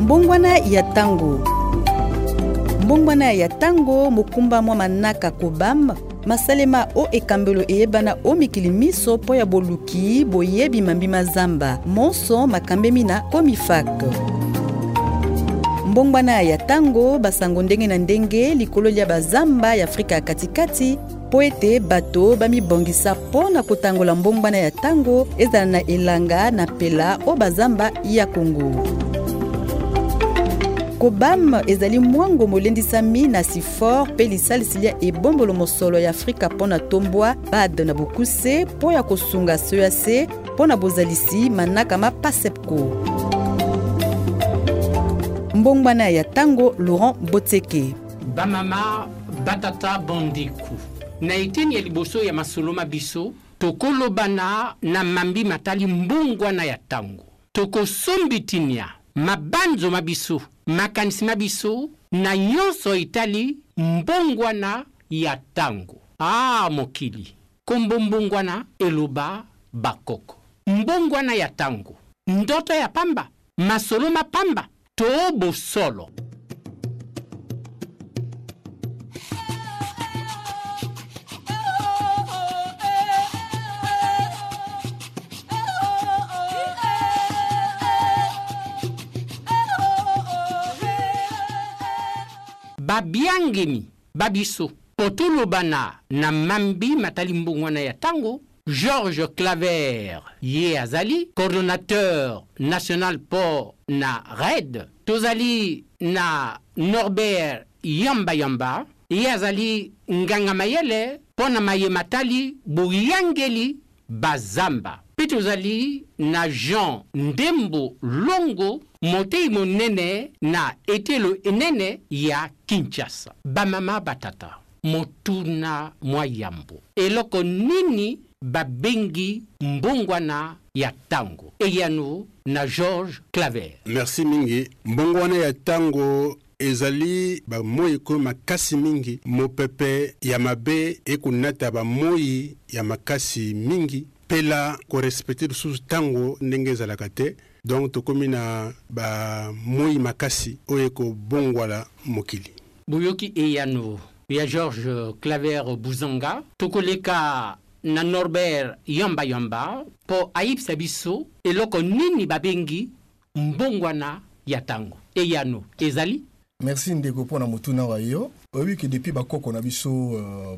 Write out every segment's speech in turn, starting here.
mbongwana ya tango mbongwana ya tango mokumba mwa manaka kobam masalema o ekambelo eyebana o mikili miso mpo ya boluki boyebi mambi ma zamba monso makambemi na komifak mbongwana ya tango basango ndenge na ndenge likolo lya bazamba ya afrika ya katikati mpo ete bato bamibongisa mpo na kotangola mbongwana ya ntango ezala na elanga na mpela o bazamba ya kongo kobam ezali mwango molendisami na sifor mpe lisalisi lya ebombolo mosolo ya afrika mpo na tombwa bad na bokuse mpo ya kosunga soya se mpo na bozalisi manaka ma pasepco mbongwana ya ntango laurent botseke bamama Batata bandeko, na eteni ya liboso ya masolo ma biso, tokolobana na mambi matali mbongwana ya tango. Tokosombitinia mabanzo ma biso, makanisi ma biso na nyonso etali mbongwana ya tango. Ah mokili! Kombo mbongwana eloba bakoko. Mbongwana ya tango, ndoto ya pamba? Masolo ma pamba? to bosolo. Babiangemi ba biso po tolobana na mambi matali mbongwana ya tango. Georges Claver ye azali coordonnateur national po na REDD. Tozali na Norbert Yamba Yamba, ye azali nganga mayele po na maye matali boyangeli bazamba. Mpe tozali na Jean Ndembo Longo, moteyi monene na eteyelo enene ya Kinshasa. Bamama, batata, motuna mwa yambo, eloko nini babengi mbongwana ya tango? Eyano na Georges Claver. Merci mingi. Mbongwana ya tango Ezali ba moyi ekomi makasi mingi, mopepe ya mabe ekonata ba moyi ya makasi mingi, pela ko respecter lisusu tango ndenge ezalaka te, donc tokomi na ba moyi makasi oyo eko bongwala mokili. Boyoki eyano ya George Claver Buzanga. Tokoleka na Norbert Yamba Yamba po ayebisa biso eloko nini babengi Mbongwana ya ntango? Eyano ezali. Merci ndeko mpo na motuna wa yo. Oyebi que depuis ba koko na biso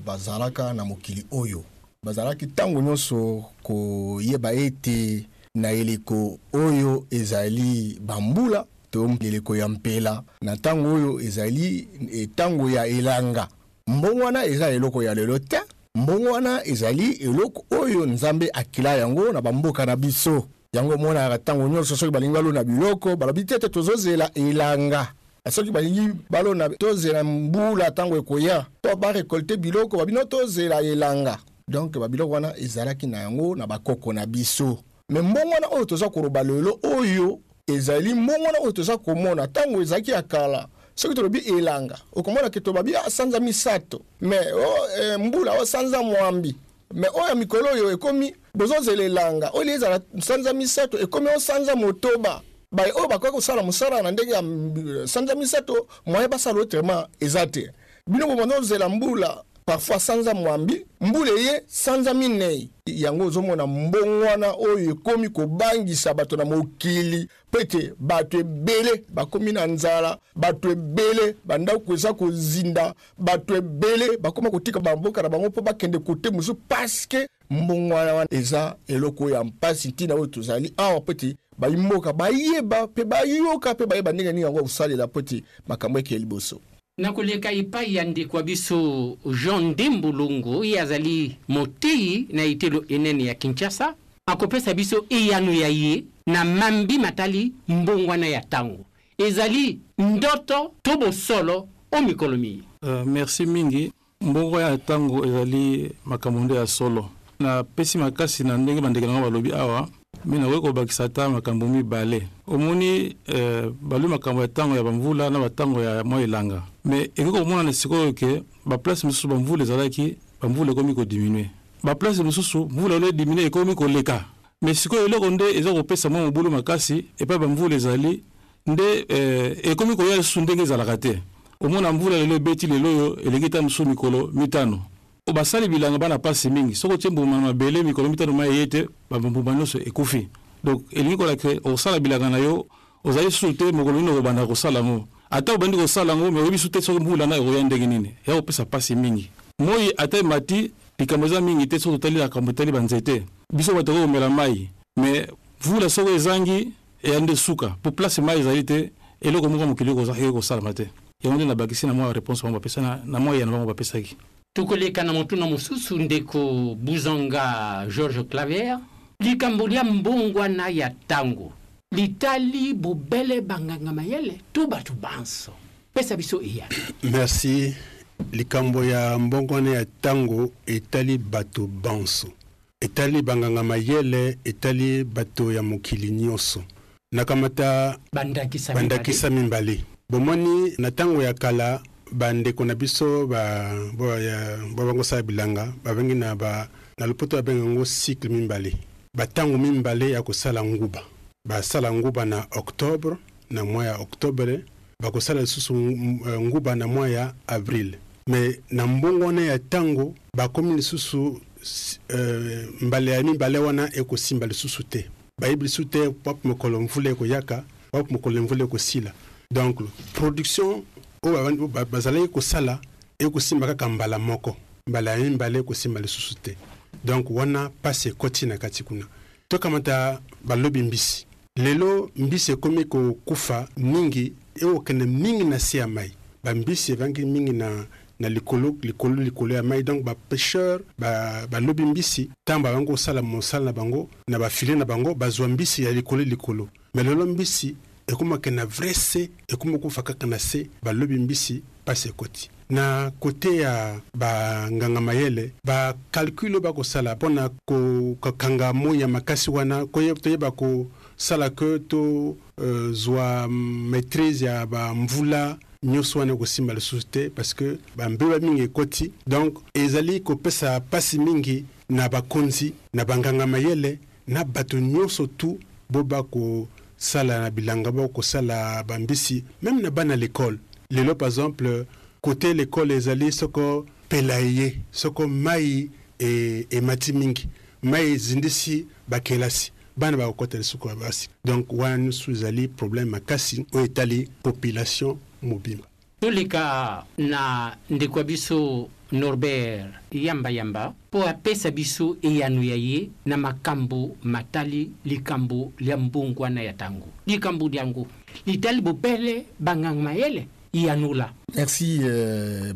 bazalaka na mokili oyo, bazalaki ntango nionso koyeba ete na eleko oyo ezali ba mbula to eleko ya mpela, na ntango oyo ezali ntango ya elanga. Mbongwana eza eloko ya lelo te, mbongwana ezali eloko oyo Nzambe akela yango na ba mboka na biso. Yango omonaka ntango nyonso soki balingi balona biloko, balobi te te tozozela elanga. Soki balingi balona, tozela mbula ntango ekoya mpo ba recolte biloko, babi no tozela elanga. Donc ba biloko wana ezalaki na yango na ba koko na biso. Mais mbongwana oyo toza koloba lelo oyo ezali mbongwana oyo toza komona ntango ezalaki ya kala. Soki tolobi elanga, okomona ke tolobi ah sanza misato mais oh eh mbula oh sanza mwambi. Mais oyo ya mikolo oyo ekomi bozo zela elanga olie ezala sanza misato ekomi o sanza motoba baye oyo bakoki kosala mosala na ndenge ya euh, sanza misato moyen basala autrement eza te bino bomanda ozela mbula parfois sanza mwambi mbula eye sanza minei yango ozomona mbongwana oyo ekomi kobangisa bato na mokili mpo ete bato ebele bakomi na nzala bato ebele bandako eza kozinda bato ebele bakoma kotika bamboka na bango mpo bakende kote mosusu paske mbongwana wana eza eloko ya mpasi ntina oyo tozali awa mpo ete baimboka bayeba mpe bayoka mpe bayeba ndenge nini yango ya kosalela mpo ete makambo ekee liboso Na koleka epayi ya ndeko wa biso Jean Ndembo Longo, ye azali moteyi na etelo enene ya Kinshasa, akopesa biso eyano ya ye na mambi matali mbongwana ya tango, ezali ndoto to bosolo o mikolo miye? Merci mingi. Mbongo ya tango ezali makambo nde ya solo. Na pesi makasi na ndenge bandeke na nga balobi awa, mais nakoki kobakisa ata makambo mibale. Omoni eh, balobi makambo ya tango ya bamvula na ba tango ya mwa elanga. Mais ekoki komonana sikoyo ke ba place mosusu bamvula ezalaki, bamvula ekomi ko diminuer. Ba place mosusu mvula au lieu e diminuer ekomi koleka. Mais sikoyo eloko nde ezo kopesa mwa mobulu makasi epai bamvula ezali, nde eh, ekomi koya lisusu ndenge ezalaka te omona mvula lelo ebeti lelo oyo eleki ta mosusu mikolo mitano o basali bilanga bana pasi mingi soki otie mbuma na mabele mikolo mitano mai eye te bambuma nyonso ekufi donc elingi kolakisa osala bilanga na yo ozali sur te mokolo nini okobanda kosala yango ata obandi kosala yango me oyebi su te soki mbula na ekoya ndenge nini ya kopesa pasi mingi moi ata emati likambo eza mingi te soki totali likambo etali banzete biso bato komela mai me mvula soko ezangi Eya nde suka po place mayi ezali te eloko moko ya mokili ekoki kosalama te yango nde nabakisi na mua reponse bango bapesa na mua eyano bango bapesaki. Tokoleka na motuna mosusu ndeko Buzanga Georges Claver. Likambo lya mbongwana ya tango litali bobele banganga mayele to bato banso? Pesa biso eyano. Merci. Likambo ya mbongwana ya tango etali bato banso. Etali banganga mayele, etali bato ya mokili nyonso. Nakamata bandakisa mibale. Bomoni, na ntango ya kala, bandeko na biso ba, ba, ya, ba bakosala bilanga, babengi na ba, na lopoto babenga yango cycle mibale, bantango mibale ya kosala nguba. Basala nguba na octobre, na mwa ya octobre, bakosala lisusu nguba na mwa ya Avril. Mais na mbongwana ya tango bakomi lisusu euh, mbala ya mibale wana ekosimba lisusu te. Bayebi lisusu te wapi mokolo mvula ekoyaka, wapi mokolo mvula ekosila. Donc production oyo bazalaki kosala ekosimba kaka mbala moko, mbala ya mibale ekosimba lisusu te. Donc wana pasi ekoti na kati kuna. Tokamata balobi mbisi Lelo mbisi ekomi ko kufa mingi eko kende mingi na se ya mayi ba mbisi evandi mingi na na likolo likolo likolo ya mayi donc ba pecheur ba ba lobi mbisi tango ba bangi ko sala mosala na bango na ba filet na bango ba zua mbisi ya likolo likolo mais lelo mbisi ekomi ko kende na vrai se ekomi ko kufa kaka na se ba lobi mbisi pasi ekoti na cote ya ba nganga mayele ba calcul oyo bako sala pona ko kanga moyi ya makasi wana toyeba ko sala que to zua maitrise ya ba mvula nioso wana eko simba lisusu te parce que ba mbeba mingi ekoti donc ezali ko pesa pasi mingi na ba konzi na ba nganga mayele na bato nionso tout bo ba ko sala na bilanga ba ko sala ba mbisi meme na bana l'ecole lelo par exemple cote l'ecole ezali soko pela eye soko mayi e emati mingi mayi ezindisi ba kelasi bana ba ko kota lisusu kelasi donc wana nionso ezali problème makasi oyo etali population mobimba. Toleka na ndeko wa biso Norbert Yamba Yamba mpo apesa biso eyano ya ye na makambo matali likambo lya mbongwana ya tango. Likambo lyango litali bobele banganga mayele? Yanola. Merci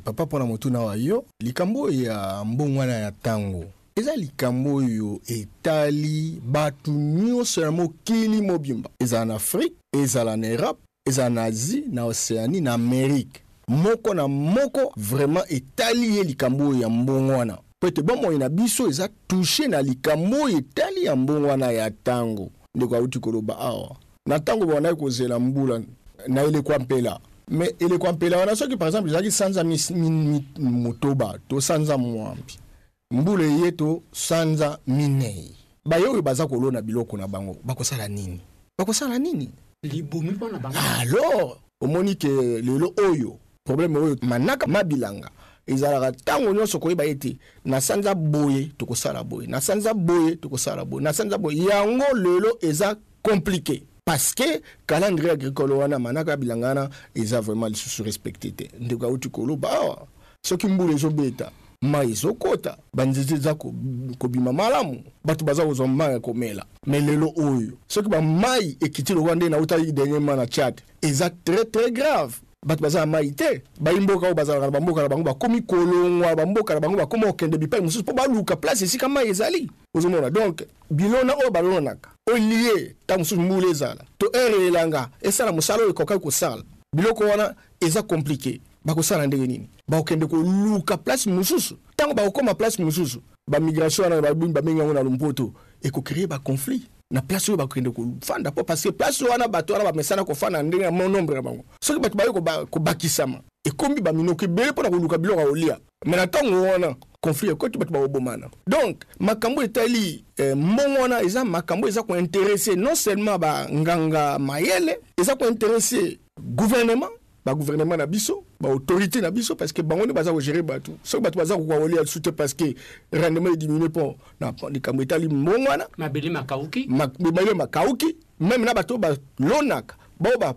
papa pona motuna wa yo. Likambo oyo ya mbongwana ya tango eza likambo oyo etali batu nionso ya mokili mobimba, ezala na Afrique, ezala na Europe, Ezala na Asie, na Oceanie, na Amerique. Moko na moko vraiment etali ye likambo oyo ya mbongwana. Mpo ete bomoi na biso eza toucher na likambo oyo etali ya mbongwana ya tango. Ndeko awuti koloba awa na tango bawandaki kozela mbula na eleko ya mpela. Mais eleko ya mpela wana soki par exemple ezalaki sanza motoba to sanza mwambi, Mbula eye to sanza minei. Baye oyo baza kolona biloko na bango bakosala nini? Bakosala nini? Libomi mpo na bango. Alors, omoni que lelo oyo problème oyo manaka ma bilanga ezalaka tango nionso koyeba ete na sanza boye tokosala boye, na sanza boye tokosala boye, na sanza boye. Yango lelo eza complique parce que calendrier agricole wana manaka ya bilanga wana eza vraiment lisusu respecte te ndeko auti koloba awa soki mbula ezobeta mai ezokota banzete eza kobima malamu bato baza kozwa mai ya komela me lelo oyo soki bamai ekiti lokola nde nautaki dernier mai na tchad eza très très grave bato baza na mai te bayi mboka oyo bazalaka na bamboka na bango bakomi kolongwa bamboka na bango bakoma kokende bipai mosusu mpo baluka place esika mai ezali ozomona donc bilona oyo balonanaka olie ntango mosusu mbula ezala to ere elanga esala mosala oyo ekokaki kosala biloko wana eza komplike bakosala ndenge nini bakokende koluka place mosusu ntango bakokoma place mosusu bamigration wana babengi yango na lompoto ekocree baconflit na place oyo bakokende kofanda mpo parce que place wana bato wana bamesana kofanda na ndenge ya nombre na bango soki bato baye kobakisama ekomi baminoko ebele mpo na koluka biloko ya kolia Mais na tango wana conflit ekoti bato bakobomana donc makambo etali eh, mbongo wana eza makambo eza kointeresse non seulement banganga mayele eza kointeresse gouvernement bagouvernement na biso baautorité na biso parce que bango nde baza kogere bato soki bato baza kokoka kolia lisusu te parce que rendement ediminue mpo na likambo etali mbongo wana mabele makauki mabele makauki meme na bato balonaka bao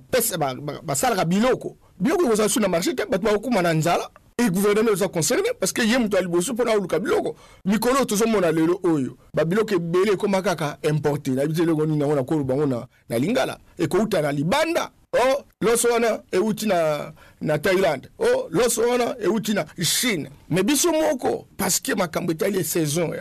basalaka biloko Biloko ekozala su na marché te, bato bakokuma na nzala et gouvernement eza concerne parce que ye moto ya liboso mpona aluka biloko mikolo oyo tozomona lelo oyo babiloko ebele ekoma kaka importe nayebi te eloko nini yango nakoloba yango na, na lingala ekouta na libanda o oh, loso wana euti na, na thaïlande o oh, loso wana euti na chine me biso moko parceke makambo etali saison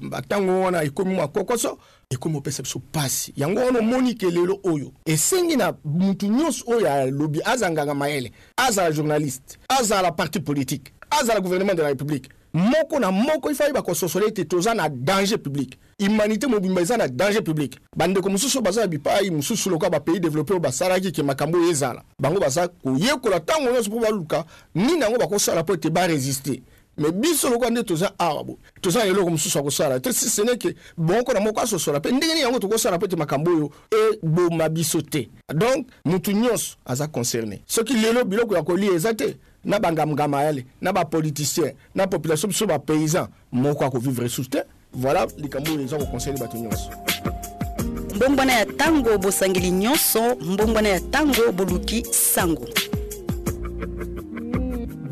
ntango wana ekomi mwa kokoso ekomi opesa biso pasi yango wana omoni ke lelo oyo esengi na mutu nyonso oyo alobi azala nganga mayele azala journaliste azala parti politique azala gouvernement de la république moko na moko ifa ayeba kososola ete toza na danger public humanité mobimba eza na danger public bandeko mosusu oyo baza na bipai mosusu lokola bapays développe oyo basalaki ke makambo oyo ezala bango baza koyekola ntango nyonso mpo baluka nini yango bakosala mpo ete baresiste me biso lokola nde toza awa bo toza na eloko mosusu ya kosala te si sene ke moko na moko asosola mpe ndenge nini yango tokosala mpo ete makambo oyo eboma biso te donc motu nyonso aza concerne soki lelo biloko ya kolia eza te na bangamgama yale na bapoliticien na population biso bapaysan moko akovivre sur te Voilà likambo oyo eza kokonsele bato nyonso. Mbongwana ya tango bosangeli nyonso, mbongwana ya tango boluki sango.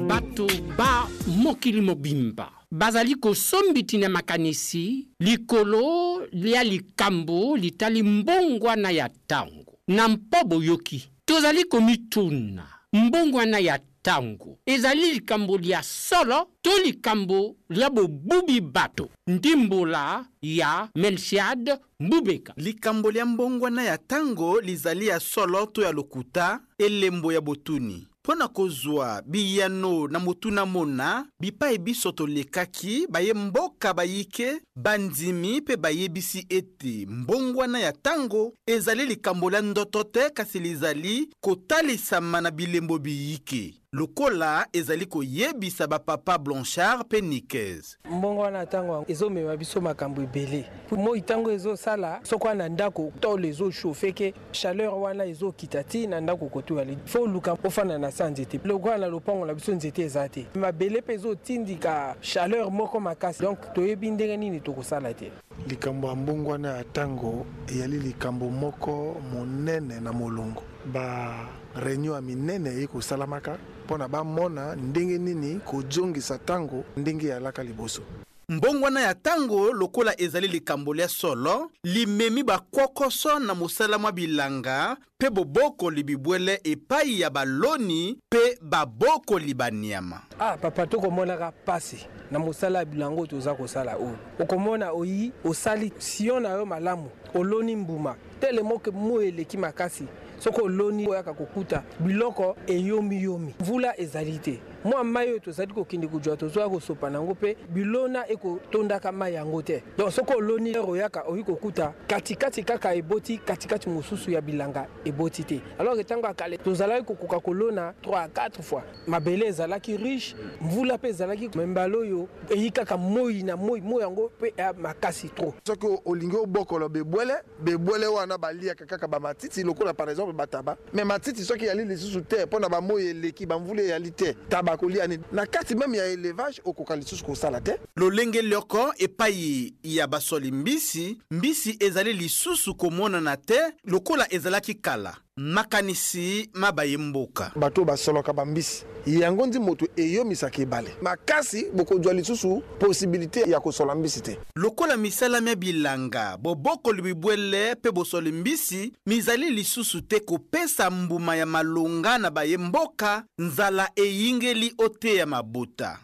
Bato ba mokili mobimba bazali kosombiti na makanisi likolo lya likambo litali mbongwana ya tango. Na mpo boyoki, tozali komituna mbongwana ya tango ezali likambo lia solo to likambo lia bobubi bato, ndimbola ya Melchiade Mbubeka. Likambo lia mbongwana ya tango lizali ya solo to ya lokuta? Elembo ya botuni. Po na kozua biyano na motuna mona, bipai binso tolekaki, baye mboka bayike, bandimi pe bayebisi ete, ete mbongwana ya ntango ezali likambo lya ndoto te kasi lizali kotalisama na bilembo biyike, lokola ezali koyebisa ba Papa Blanchard mpe Nicaise. Mbongwana ya ntango yango ezomema biso makambo ebele. Moi ntango ezosala, soki oza na ndako, tole ezo chauffer que chaleur wana ezokita ti na ndako kote ozali. Il faut oluka ofanda na se ya nzete. Lokola na lopango na biso nzete eza te, mabele mpe ezotindika chaleur moko makasi, donc toyebi ndenge nini tokosala te. Likambo ya mbongwana ya ntango eyali likambo moko monene na molongo. Ba reunions ya minene eyei kosalamaka mpo na bamona ndenge nini kozongisa ntango ndenge eyalaka liboso. Mbongwana ya ntango, lokola ezali likambo lya solo, limemi ba kwokoso na mosala mwa bilanga mpe bobokoli bibwele epai ya baloni mpe babokoli baniama. Ah papa to komonaka pasi na mosala ya bilanga oyo toza kosala oyo okomona oyi osali sion na yo malamu oloni mbuma telemo ke moyi eleki makasi soki oloni oyaka kokuta biloko eyomi yomi mvula ezali te mwa mai oyo tozali kokende kojwa tozwaka kosopa na yango mpe bilona ekotondaka mai yango te donc soki oloni ere oyaka oyi kokuta katikati kaka eboti katikati mosusu ya bilanga eboti te alors ntango ya kale tozalaki kokoka kolona 3 à 4 fois mabele ezalaki riche mvula mpe ezalaki mbala oyo eyi kaka moi na moi moi yango mpe ya makasi trop soki olingi obokola bebwele Bebwele wana baliaka kaka ba matiti lokola par exemple ba taba mais matiti soki eyali lisusu te pona ba moyi eleki ba mvula eyali te taba akolia nini na kati meme ya elevage okoka lisusu kosala te. Lolenge lyoko epayi ya basoli mbisi, mbisi ezali lisusu komonana te lokola ezalaki kala. Makanisi ma baye mboka. Bato oyo basololaka bambisi. Yango ndi moto eyomisaka ebale. Makasi, bokozwa lisusu posibilite ya kosola mbisi te. Lokola misala mya bilanga, bobokoli bibwele mpe bosoli mbisi mizali lisusu te kopesa mbuma ya malonga na baye mboka, nzala eyingeli o teya mabota.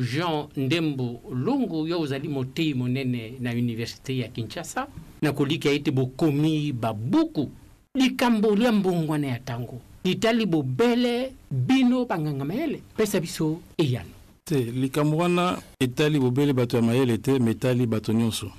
Jean Ndembo Longo, yo ozali moteyi monene na universite ya Kinshasa. Nakolikia ete bokomi ba buku likambo lia mbongwana ya tango litali bobele bino banganga mayele. Pesa biso eyano. Te, likambo wana etali bobele bato ya mayele te, mais etali bato nionso.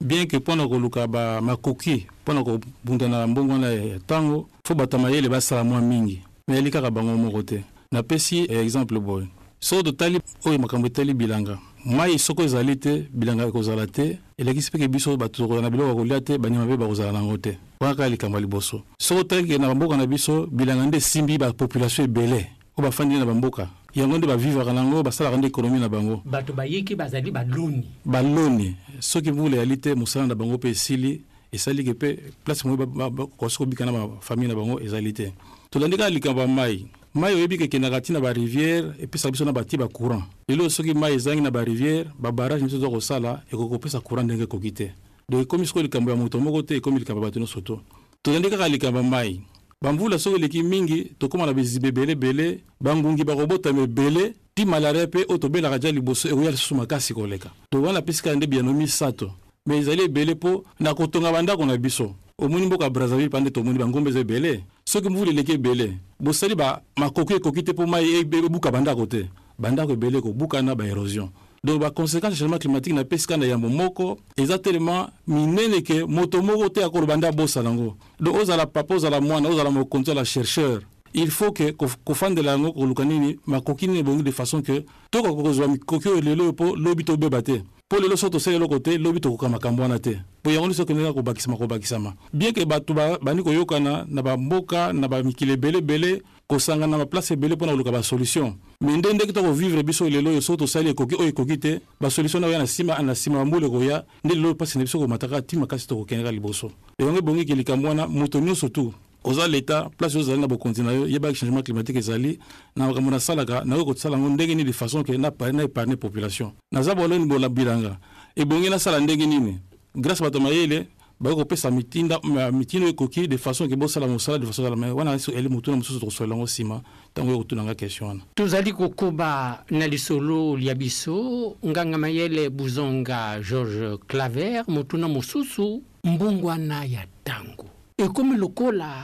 bien que pona koluka ba makoki pona kobunda na mbongwana ya tango fo bato ya mayele basala mwa mingi nayeli kaka bango moko te napesi exemple boye soko totali oyo makambo etali bilanga mai soko ezali te bilanga ekozala te elekisi peke biso bato tokozala na biloko ya kolia te banyama mpe bakozala na yango te wana kaka likambo ya liboso soko tali na bamboka na biso bilanga nde esimbi bapopulation ebele Oyo bafandi nde na bamboka. Yango nde ba vivraka na yango, basalaka nde economie na bango. Bato bayike bazali baloni. Baloni. Soki mbula eyali te, mosala na bango mpe esili. Esali ke mpe place moye bakokosi kobika na ba famille na bango ezali te. Tolandi kaka likambo ya mayi. Mayi oyebi ke ekendaka ti na ba rivières, epesaka biso na ba ti ba courant. Lelo oyo soki mayi ezangi na ba rivières, ba barrages nioso toza kosala ekoki kopesa courant ndenge ekoki te. Donc ekomi sikoyo likambo ya moto moko te, ekomi likambo ya bato nioso tout. Tolandi kaka likambo ya mai. Bamvula soko eleki mingi, tokoma na biziba ebele ebele, bangungi bakobotama ebele, ti malaria pe oyo tobelaka ja liboso ekoya lisusu makasi koleka. Toloba na pesi kaka nde biyano misato, mais ezali ebele po na kotonga bandako na biso. Omoni mboka Brazzaville pande tomoni bangomba eza ebele, soki mvula eleki ebele, bosali ba makoki ekoki te po mai ebuka bandako te. ba ndako ebele ko bukana ba erosion donc ba consequence ya changement climatique na pesi ka na yambo moko eza telema minene ke moto moko te akoloba nde abosana ngo donc ozala papa ozala mwana ozala mokonzi ozala chercheur il faut que kofandela yango koluka nini makoki nini ebongi de façon que toka kokozwa mikoki oyo lelo oyo mpo lobi tobeba te mpo lelo soki tosali eloko te lobi tokoka makambo wana te mpo yango nyonso ekendeka kobakisama kobakisama bien ke bato babandi koyokana na bamboka na bamikili ebele ebele kosangana na ba place ebele pona koluka ba solution mais nde ndenge toko vivre biso lelo oyo soki tosali ekoki oyo ekoki te ba solution nakoya na sima na sima ba mbula ekoya nde lelo oyo pasi na biso ekomata kaka ti makasi toko kende kaka liboso yango ebongi ke likambo wana moto nioso tout oza leta place oyo ozali na bokonzi na yo yeba ke changement climatique ezali na makambo na salaka nakoki kotsala yango ndenge nini de façon ke na na epargne population naza boloni bola bilanga ebongi nasala ndenge nini grace bato mayele bakoki kopesa mitinda ma- mitindo ekoki de façon ke bosala mosala de façon ezala mais wana eso eli motuna mosusu tokosolela yango nsima ntango yo kotuna nga question wana Tozali kokoba na lisolo lya biso, nganga mayele Buzonga Georges Claver, motuna mosusu. Mbongwana ya ntango ekomi lokola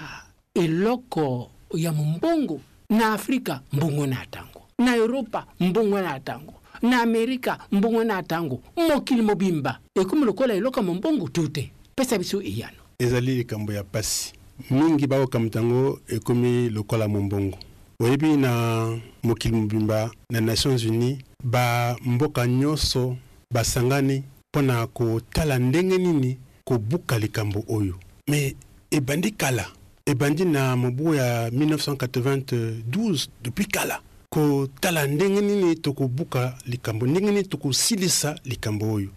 Eloko ya mombongo na Afrika mbongwana ata yango, na Europa mbongwana ata yango, na Amerika mbongwana ata yango, mokili mobimba ekomi lokola eloko ya mombongo to te? Pesa biso eyano. Ezali likambo ya pasi mingi ba kokamta yango ekomi lokola mombongo. Boyebi na mokili mobimba na Nations Unies ba mboka nyoso basangani pona kotala ndenge nini kobuka likambo oyo. Mais ebandi kala, ebandi na mobu ya 1992, depuis kala, kotala ndenge nini tokobuka likambo, ndenge nini tokosilisa likambo oyo.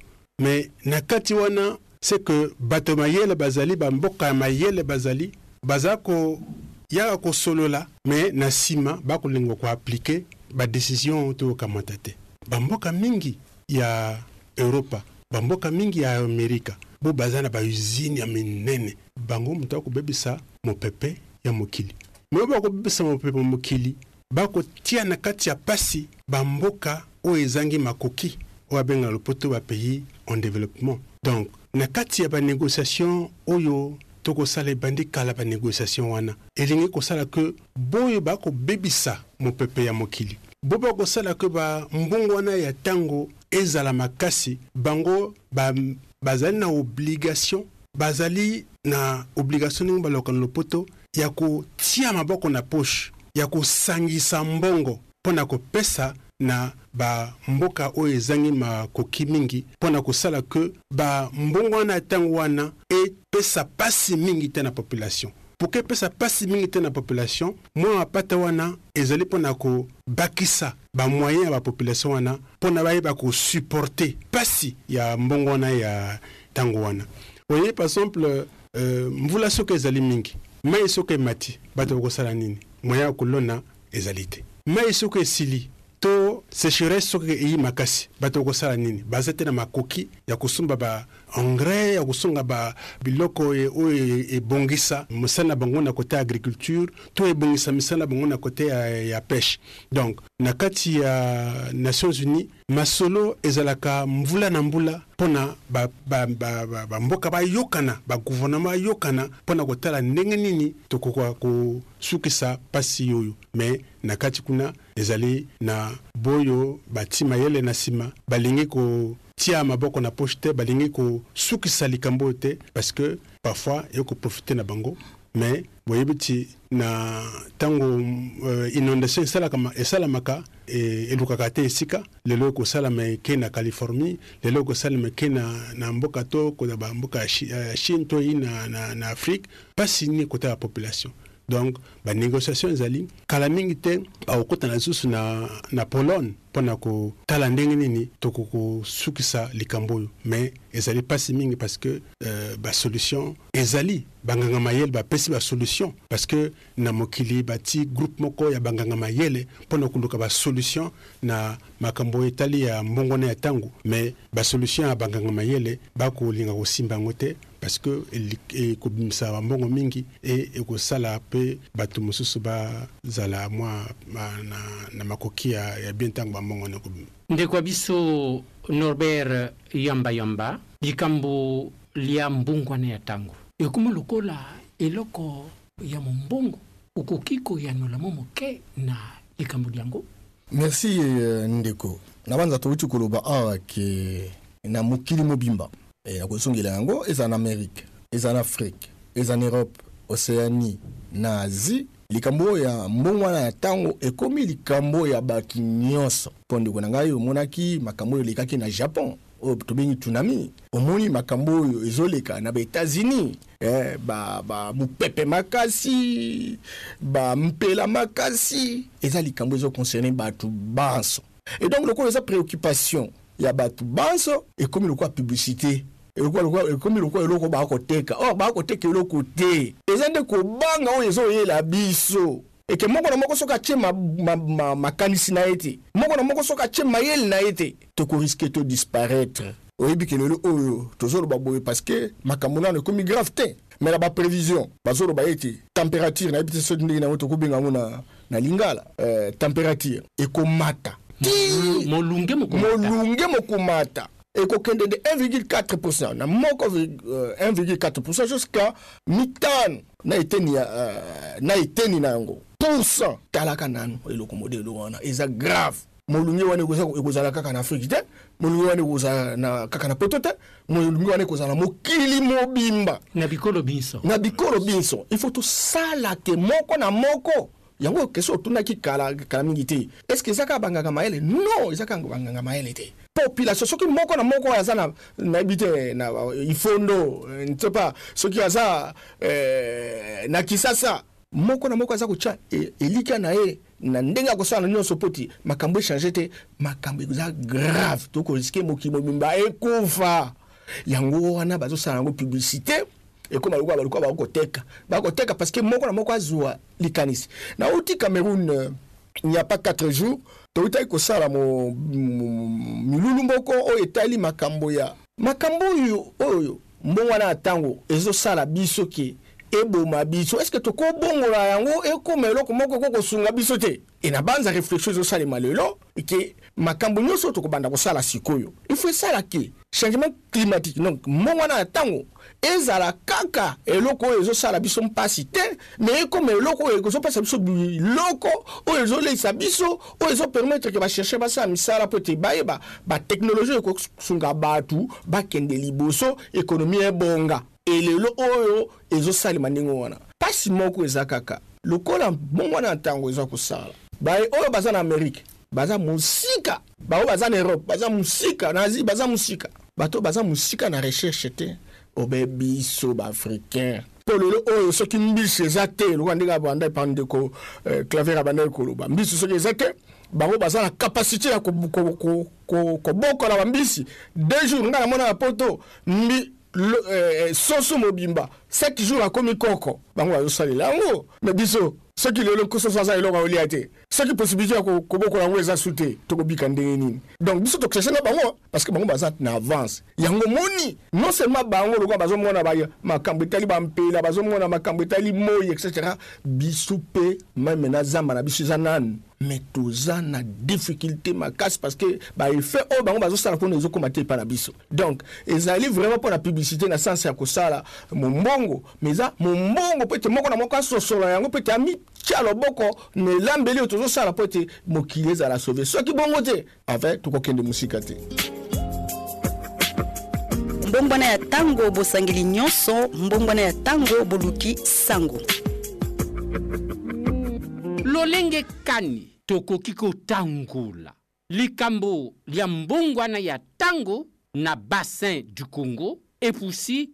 Mais na kati wana, ce que bato ya mayele bazali, ba mboka ya mayele bazali, baza koyaka kosolola, mais na sima, bakolinga ko appliquer ba decisions oyo tokokamata te. Ba mboka mingi ya Europa, ba mboka mingi ya Amerika bo baza na ba usine ya minene bango moto ako bebisa mopepe ya mokili mais oyo bako bebisa mopepe ya mokili bako tia na kati ya pasi ba mboka oyo ezangi makoki oyo abenga na lopoto ba pays en developpement donc na kati ya ba negociation oyo toko sala ebandi kala ba negociation wana elingi kosala que Boye bakobebisa mopepe ya mokili. Boye bakosala ke ba mbongwana ya tango ezala makasi, bango ba bazali na obligation, bazali na obligation ndenge balobaka na lopoto, ya kotia maboko na poche, ya kosangisa mbongo mpo na kopesa na ba mboka oyo ezangi makoki mingi mpo na kosala que ba mbongwana ya tango wana epesa pasi mingi te na population. Pour que epesa pasi mingi te na population, mua mapata wana ezali mpo na ko bakisa ba moyens ya ba population wana mpo na bayeba ko supporter pasi ya mbongwana ya tango wana. Oye par exemple mvula soki ezali mingi, mayi soki emati, bato bakosala nini? Moyen ya kolona ezali te. Mayi soki esili to secheresse soki eyi makasi bato bakosala nini? Baza te na makoki ya kosomba ba engrais, ya kosonga ba biloko oyo ebongisa mosala na bango na kote ya agriculture to ebongisa misala na bango na kote ya, ya peche. Donc na kati ya Nations Unies masolo ezalaka mvula na mbula pona ba, ba, ba, ba, ba mboka bayokana, ba gouvernement bayokana pona kotala ndenge nini tokoka ko sukisa pasi yoyo mais na kati kuna ezali na boyo ba ti mayele na sima ba lingi ko tia maboko na poche te ba lingi ko sukisa likambo oyo te parce que parfois eko profiter na bango mais boyebi ti na tango euh, inondation esalaka esalamaka e, elukaka te esika lelo eko salama eke na Californie lelo eko salama eke na, na mboka to ko na ba mboka ya Chine to yi na, na, na Afrique pasi nini kota ya population donc ba negociation ezali kala mingi te bakokota na lisusu na, na Pologne mpo na kotala ndenge nini tokokosukisa likambo oyo mais ezali pasi mingi parce que euh, ba solution ezali banganga mayele bapesi ba solution parce que na mokili bati groupe moko ya banganga mayele mpo na koluka ba solution na makambo oyo etali ya mbongwana ya ntango mais ba solution ya banganga mayele bakolinga kosimba yango te parce que ekobimisa ba mbongo mingi et ekosala pe batu mususu ba zala mua na makoki ya bien tango ba mbongo wana ekobima. Ndeko wa biso Norbert Yamba Yamba, likambo lia mbongwana ya tango ekoma lokola eloko Ya mombongo, okoki koyanola mwa moke na likambo lyango? Merci ndeko. Nabanza touti koloba awa que na mokili mobimba, eh, nakozongela yango, ezala na Amerique, ezala na Afrique, ezala na Europe, Oceanie, na Asie, likambo oyo ya mbongwana ya tango ekomi likambo ya batu nionso. Po ndeko na ngai, omonaki makambo oyo elekaki na Japon, oyo tobengi tsunami, omoni makambo oyo ezoleka na ba Etats-Unis, eh, ba, ba mupepe makasi ba mpela makasi eza likambo ezo concerne bato banso et donc lokola eza préoccupation ya bato banso ekomi lokola publicité ekomi lokola eloko bakoteka or bakoteka eloko te eza nde kobanga oyo ezoyela biso Eke moko na moko soki atie ma, ma, ma, makanisi na ye te, moko na moko soki atie mayele na ye te, toko risque to disparaitre. Oyebi ke lelo oyo tozoloba boye parce que makambo nano ekomi grave te, mais na ba previsions bazoloba ete temperature, nayebi te soki ndenge na yango tokobenga yango na, na lingala, eh, temperature ekomata tii Molunge mokomata. molunge mokomata ekokende de 1,4% na moko vir- euh, 1,4% jusqu'à mitano na eteni ya uh, na eteni na yango pourcent talaka nanu eloko mode eloko wana eza grave molunge wana ekozala kaka na afrike te molunge wana ekozala na kaka na poto te molunge wana ekozala mokili mobimba na bikolo binso na bikolo binso il faut tosala ke moko na moko Yango question otunaki kala kala mingi te. Est ce que eza kaka banganga mayele? Non, eza kaka banganga mayele te. Population soki moko na moko aza na nayebi te na Ifondo, euh, ne sais pas, soki aza euh, na Kisasa, moko na moko aza kotya e, elikya na ye na ndenge ya kosala nyonso mpo ti makambo echange te makambo eza grave tokoriske mokili mobimba ekufa yango wana bazosala yango publicité ekoma lokola baluka bango koteka bakoteka parce que moko na moko azwa likanisi nauti cameroun euh, il n'y a pas 4 jours toutaki kosala milulu moko oyo etali makambo ya makambo oyo oyo mbongwana ya ntango ezosala biso ke eboma biso eske tokobongola yango ekoma eloko moko ekoki kosunga biso te enabanza réflexion ezosalema lelo que makambo nyonso tokobanda kosala sikoyo il faut esala ke changement climatique donc mbongwana ya ntango ezala kaka eloko oyo ezosala biso mpasi te me ekoma eloko oyo ekozopesa biso biloko oyo ezoleisa biso oyo ezopermettre ke bachercheur basala misala mpo ete bayeba bateknologie ekosunga bato bakende liboso ekonomi ebonga Et lelo oyo ezo salema ndenge wana. Pasi moko eza kaka. Lokola mbongwana ya tango eza kosala. Baye oyo baza na Amerique baza mosika. Ba oyo baza na Europe baza mosika, na Asie baza mosika. Bato oyo baza mosika na recherche te obe biso ba Africains. Po lelo oyo soki mbisi eza te, lokola ndenge abanda epa ndeko Claver abandaki koloba, mbisi soki eza te, bango baza na capacite ya ko bokola ba mbisi deux jours. Nga na mona na poto mbi. Lo, eh, eh, soso mobimba 7 jours akomi koko bango bazosalela yango me biso soki lelo nkososo aza eloko aolia te soki possibilité ya kobokola yango eza su te tokobika ndenge nini donc biso tokeshe na bango parce que bango baza na avance yango moni non seulement bango lokola bazomona makambo etali bampela bazomona makambo etali moi etc biso mpe meme na zamba na biso eza nanu mais toza na difficulté makasi parce que ba effet oyo bango bazosala kuna ezokoma te epa na biso donc ezali vraiment mpo na publicité na sens ya kosala mombongo mais eza mombongo mpo ete moko na moko asosola yango mpo ete amitya loboko na elambeli oyo tozosala mpo ete mokili ezala sauve soki bongo te Avec tokokende mosika te. Mbongwana ya tango bosangeli nyonso, mbongwana ya tango boluki sango. Lolenge kani tokoki kotangola likambo lya mbongwana ya tango na Bassin du Congo epusi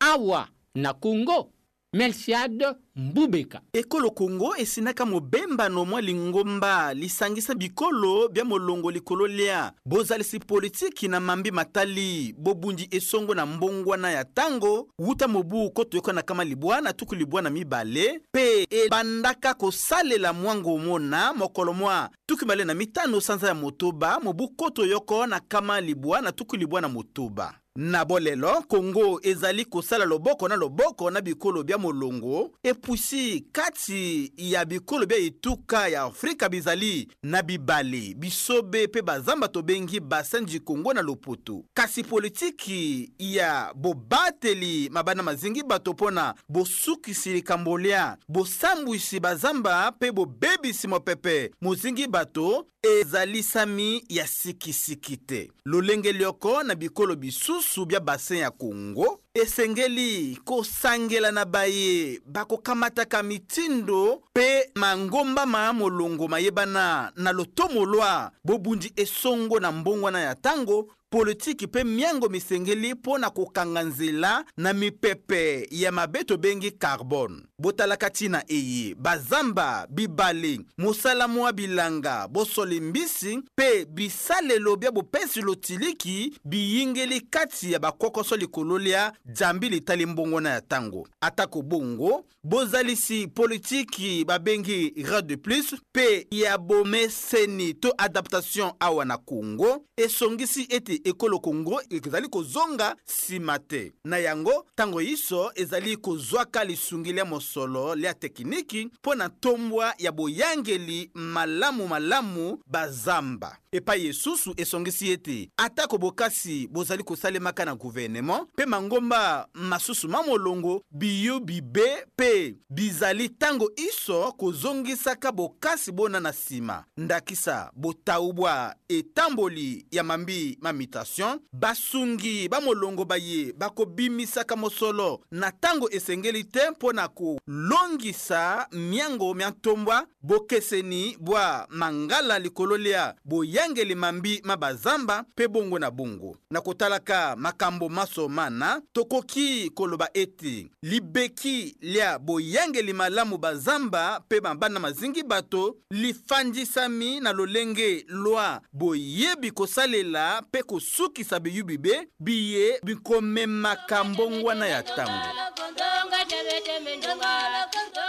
awa na Congo? Melchiad Mbubeka. Ekolo Congo esinaka mobembano mwa lingomba lisangisa bikolo bya molongo likolo lya bozalisi politiki na mambi matali bobundi esongo na mbongwana ya tango wuta mobu koto yoko na kama libwa na tuku libwa na mibale mpe ebandaka kosalela mwango mona mokolo mwa tuku ibale na mitano sanza ya motoba mobu koto yoko na kama libwa na tuku libwa na motoba. Na bolelo, Congo ezali kosala loboko na loboko na bikolo bia molongo epusi kati ya bikolo bia etuka ya Afrika bizali na bibale, bisobe pe bazamba tobengi Bassin du Congo na lopoto. Kasi politiki ya bobateli mabana mazingi bato pona bosukisi likambo lia bosambwisi bazamba pe bobebisi mopepe mozingi bato, ezalisami ya sikisiki te lolenge lyoko na bikolo bisusu bya bassin ya Congo, esengeli kosangela na baye bakokamataka mitindo mpe mangomba ma molongo mayebana na lotomo lwa bobundi esongo na mbongwana ya tango politiki mpe myango misengeli mpo na kokanga nzela na mipepe ya mabe tobengi carbone. Botalaka ntina eye bazamba, bibale, mosala mwa bilanga, bosoli mbisi mpe bisalelo bya bopesi lotiliki biyingeli kati ya bakwokoso likolo lya jambi litali mbongwana ya ntango. Atako bongo, bozalisi politiki babengi grade de plus mpe ya bomeseni to adaptation awa na Congo esongisi ete ekolo Congo ezali kozonga nsima te. Na yango, ntango inso ezali kozwaka lisungi lya mosolo lya tekiniki mpo na ntombwa ya boyangeli malamumalamu ba zamba. Epai esusu, esongisi ete atako bokasi bozali kosalemaka na guvernema mpe mangomba masusu ma molongo, biyo bibe mpe bizali ntango inso kozongisaka bokasi bona na nsima, ndakisa botau bwa etamboli ya mambi ma mutation, basungi ba molongo baye bakobimisaka mosolo na ntango esengeli te mpo na kolongisa miango mia ntombwa, bokeseni bwa mangala likolo lya boyangeli mambi ma bazamba, mpe bongo na bongo. Na kotalaka makambo manso mana, tokoki koloba ete libeki lya boyangeli malamu bazamba mpe mabana mazingi bato lifandisami na lolenge lwa boyebi kosalela mpe kosukisa biyubi be biye bikomemaka mbongwana ya ntango.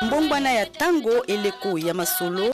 Mbongwana ya ntango, eleko ya masolo.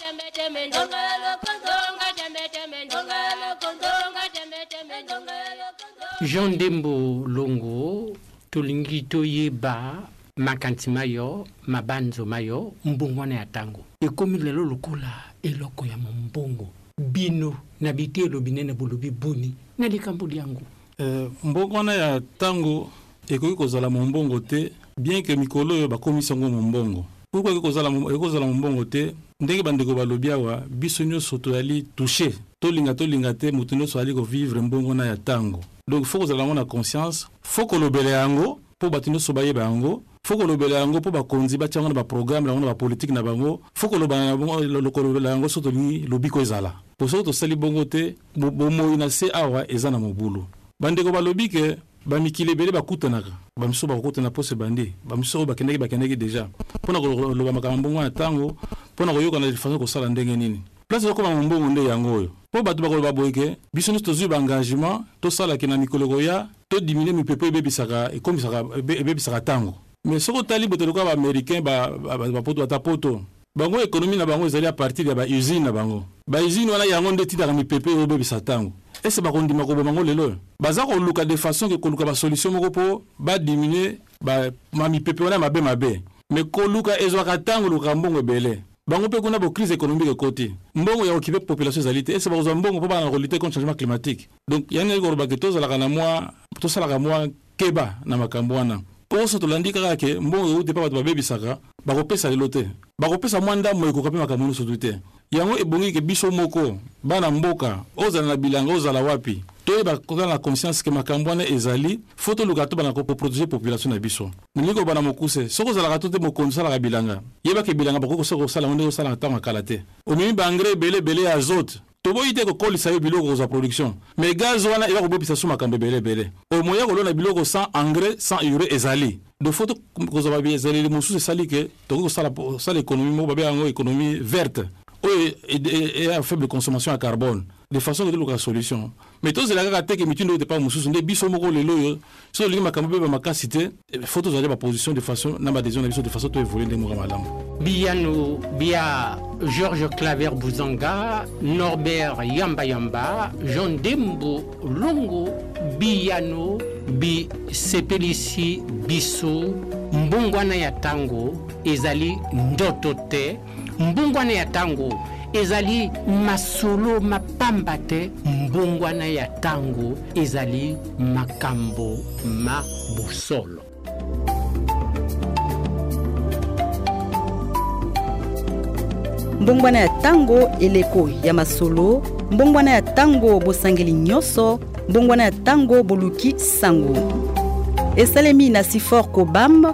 Jean Dembo Longo, tolingi toyeba makanisi ma yo, mabanzo ma yo, mbongwana ya ntango ekomi lelo lokola eloko ya mombongo Bino, na biteyelo binene bolobi boni na likambo lyango? Ee, mbongwana ya ntango ekoki kozala mombongo te, bien que mikolo oyo bakomisi yango mombongo. Pourquoi ekoki kozala, ekoki kozala mombongo te? Ndenge bandeko balobi awa, biso nyoso toyali toucher. Tolinga, tolinga te, moto nyoso ayali ko vivre mbongwana ya ntango. Donc, il faut kozala na yango na conscience, faut kolobela yango mpo bato nyoso bayeba yango. faut kolobela yango po bakonzi batia yango na ba programme na bango na ba politique na bango faut kolobana na bango lo- kolobela yango soki tolingi lobiko ezala po soki tosali bongo te bo- bomoyi na se awa eza na mobulu bandeko balobi ke bamikili ebele bakutanaka bamisusu bakokutana poso ebandi bamisusu oyo bakendaki bakendaki deja mpo na koloba makambo mbongo na ntango mpo na koyokana de façon kosala ndenge nini place ekokoma mombongo nde yango oyo mpo bato bakoloba boye ke biso nyonso tozwi baengagement tosalaki na mikolo ekoya To diminue mipepe ebebisaka ekomisaka ebebisaka tango. Mais soki otali bote lokola ba americain ba ba poto ata poto bango economie na bango ezali a partir ya ba usine na bango ba usine wana yango nde etindaka mipepe ezo bebisa tango est ce bakondima koboma ngo lelo oyo baza koluka de façon ke koluka ba solution moko po ba diminue ba ma mipepe wana ya mabe mabe mais koluka ezwaka tango elukaka mbongo ebele bango pe kuna bo crise economique ekoti mbongo ya okipe population ezali te est ce bakozwa mbongo po bakanga kolite contre changement climatique donc yani nalingi koloba ke tozalaka na mwa tosalaka mwa keba na makambo wana poso tolandi kaka ke mbongo euti mpa bato babebisaka bakopesa lelo te bakopesa mwa ndambo ekoka mpe makambo nyonso tu te yango ebongi ke biso moko bana mboka ozala na bilanga ozala wapi toyeba kozala na conscience ke makambo wana ezali fo toluka tobana koproteje population na biso nalingi koloba na mokuse soki ozalaka to te mokonzi osalaka bilanga yebaka bilanga bakoki kosala yango ndenge osalaka ntango ya kala te omemi baengrais ebele ebele ya azote Toboyi te kokolisa yo biloko kozwa production mais gaz wana eza kobopisa su makambo ebele ebele. Oyo moyen ya kolona biloko sans engrais, sans uree ezali de faut kozwa ba biezaleli mosusu esali que tokoki kosala kosala economie moko babengaka yango economie verte oyo e a faible consommation ya carbone de façon que toluka solution. Mais tozela kaka te ke mitindo ewuta epai mosusu nde biso moko lelo oyo soki olingi makambo ebeba makasi te eh, faut tozala ba position de façon na ba decision na biso de façon to evolue ndenge moko malamu biyano bia Georges Claver Buzanga, Norbert Yamba Yamba, Jean Dembo Longo, biyano bi sepelisi biso mbongwana ya tango ezali ndoto te Mbongwana ya ntango ezali masolo ma pamba te, mbongwana ya ntango ezali makambo ma bosolo. mbongwana ya tango eleko ya masolo mbongwana ya tango bosangeli nyonso mbongwana ya tango boluki sango esalemi na sifor kobam